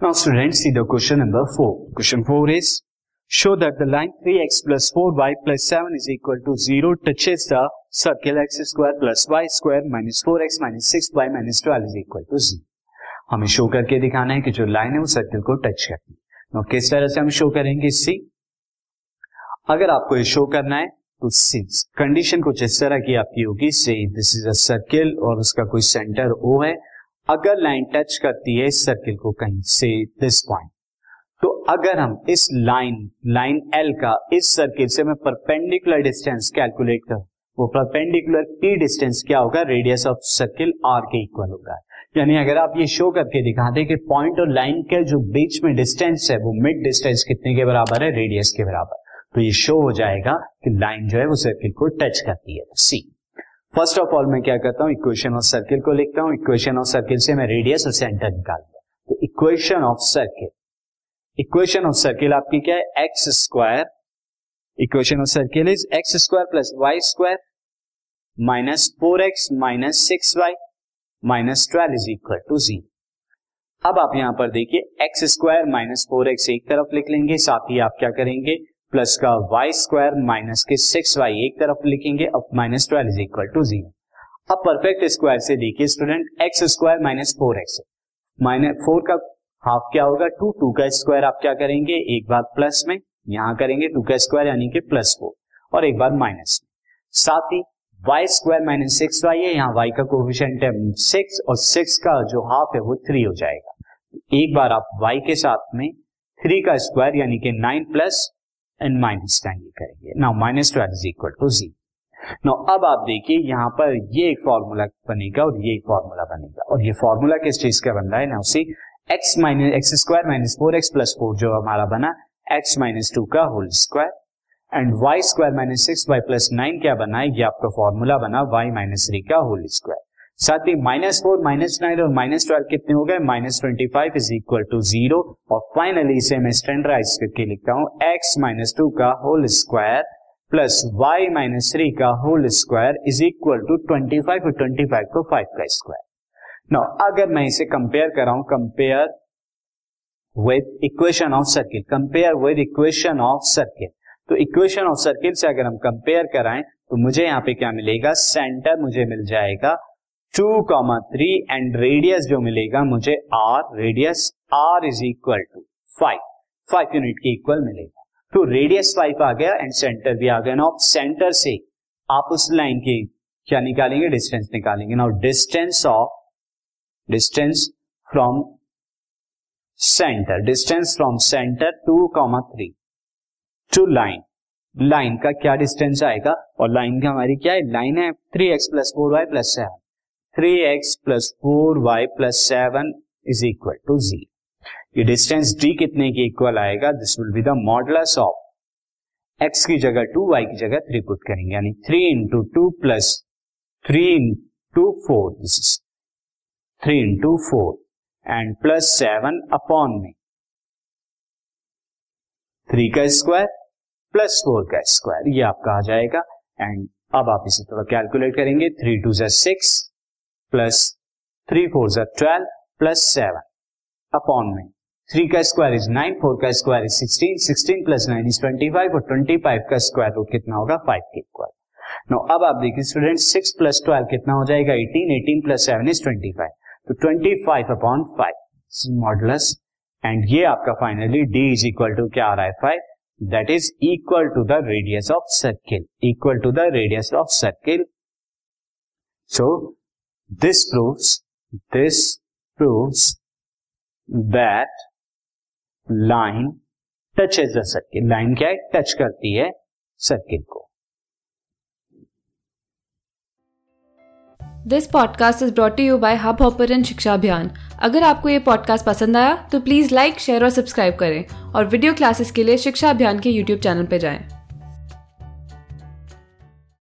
Now students see the question number 4. Question 4 is show that the line 3x plus 4y plus 7 is equal to 0 touches the circle x square plus y square minus 4x minus 6y minus 12 is equal to 0. हमें show करके दिखाना है कि जो line है वो circle को touch करती है तो किस तरह से हम शो करेंगे सी अगर आपको ये शो करना है तो सिंस कंडीशन कुछ इस तरह की आपकी होगी से दिस इज़ अ सर्किल और उसका कोई सेंटर ओ है अगर लाइन टच करती है इस सर्किल को कहीं से दिस पॉइंट तो अगर हम इस लाइन लाइन एल का इस सर्किल से मैं परपेंडिकुलर डिस्टेंस कैलकुलेट करूँ, वो परपेंडिकुलर पी डिस्टेंस क्या होगा? रेडियस ऑफ़ सर्किल आर के इक्वल होगा। यानी अगर आप ये शो करके दिखा दें कि पॉइंट और लाइन के जो बीच में डिस्टेंस है, वो मिड डिस्टेंस कितने के बराबर है? रेडियस के बराबर। तो ये शो हो जाएगा कि लाइन जो है वो सर्किल को टच करती है। सी फ़र्स्ट ऑफ़ ऑल मैं क्या करता हूँ इक्वेशन ऑफ़ सर्किल को लिखता हूँ। इक्वेशन ऑफ़ सर्किल से मैं रेडियस और सेंटर निकालता हूँ। तो equation of circle equation of circle आपकी क्या है? X square equation of circle is x square plus y square minus four x minus six y minus twelve is equal to zero अब आप यहाँ पर देखिए x square minus four x एक तरफ़ लिख लेंगे, साथ ही आप क्या करेंगे? प्लस का वाई स्क्वायर माइनस के सिक्स वाई एक तरफ़ लिखेंगे, अब minus twelve is equal to zero अब परफेक्ट स्क्वायर से देखिए student x square minus four x minus four का हाफ़ क्या होगा? टू टू का स्क्वायर आप क्या करेंगे? एक बार प्लस में, यहाँ करेंगे टू का स्क्वायर यानी कि प्लस फोर और एक बार माइनस में साथ ही y square minus six y है, यहाँ वाई का कोफिशियंट है सिक्स और सिक्स का जो हाफ़ है वो थ्री हो जाएगा. एक बार आप वाई के साथ में थ्री का स्क्वायर यानी कि nine plus and minus ten ये करेंगे। Now minus twelve is equal to zero अब आप देखिए, यहाँ पर ये एक फॉर्मूला बनेगा और ये एक फॉर्मूला बनेगा। और ये फॉर्मूला किस चीज़ का बन रहा है? Now see x minus x square minus four x plus four जो हमारा बना एक्स माइनस टू का whole square and y square minus six y plus nine क्या बना है? ये आपका फॉर्मूला बना वाई माइनस थ्री का होल स्क्वायर साथ ही माइनस फोर माइनस नाइन और माइनस ट्वेल्व कितने हो गए? Minus twenty five is equal to zero और फाइनली इसे मैं स्टैंडर्डाइज करके लिखता हूँ. एक्स माइनस टू का whole square plus y minus three का whole square is equal to twenty five और ट्वेंटी फाइव को फाइव का स्क्वायर नो अगर मैं इसे compare कराऊं compare with equation of circle compare with equation of circle तो equation of circle से अगर हम कंपेयर कराएँ तो मुझे यहाँ पे क्या मिलेगा? सेंटर मुझे मिल जाएगा two comma three and radius जो मिलेगा मुझे r radius r is equal to five five unit के इक्वल मिलेगा। तो रेडियस फाइव आ गया एंड सेंटर भी आ गया। ना सेंटर से आप उस लाइन की क्या निकालेंगे? डिस्टेंस निकालेंगे। Now distance of distance from centre distance from centre two comma three to line line का क्या डिस्टेंस आएगा? और लाइन का हमारी क्या है? लाइन है three x plus four y plus seven three x plus four y plus seven is equal to जी ये डिस्टेंस डी कितने की इक्वल आएगा? This will be the modulus of x की जगह टू वाई की जगह थ्री पुट करेंगे। यानी three into two plus three into four this is three into four and plus seven upon में थ्री का स्क्वायर प्लस फोर का square ये आपका आ जाएगा। एंड अब आप इसे थोड़ा कैलकुलेट करेंगे। थ्री टू जै सिक्स प्लस थ्री फोर जो ट्वेल्व प्लस सेवन अपॉन में थ्री का स्क्वायर इज़ नाइन फोर का square is sixteen sixteen plus nine is twenty five और ट्वेंटी फाइव का स्क्वायर रूट कितना होगा? फाइव के इक्वल नो अब आप देखिए स्टूडेंट सिक्स प्लस ट्वेल्व कितना हो जाएगा? Eighteen eighteen plus seven is twenty five तो twenty five upon five modulus and ये आपका finally d is equal to क्या आ रहा है? Five that is equal to the radius of circle equal to the radius of circle so this proves this proves that line touches the circle line क्या है? Touch करती है circle को। This podcast is brought you by hub hopper Shiksha Abhiyan अगर आपको ये podcast पसंद आया तो प्लीज़ लाइक शेयर और सब्सक्राइब करें और वीडियो क्लासेस के लिए शिक्षा अभियान के यूट्यूब चैनल पर जाएँ।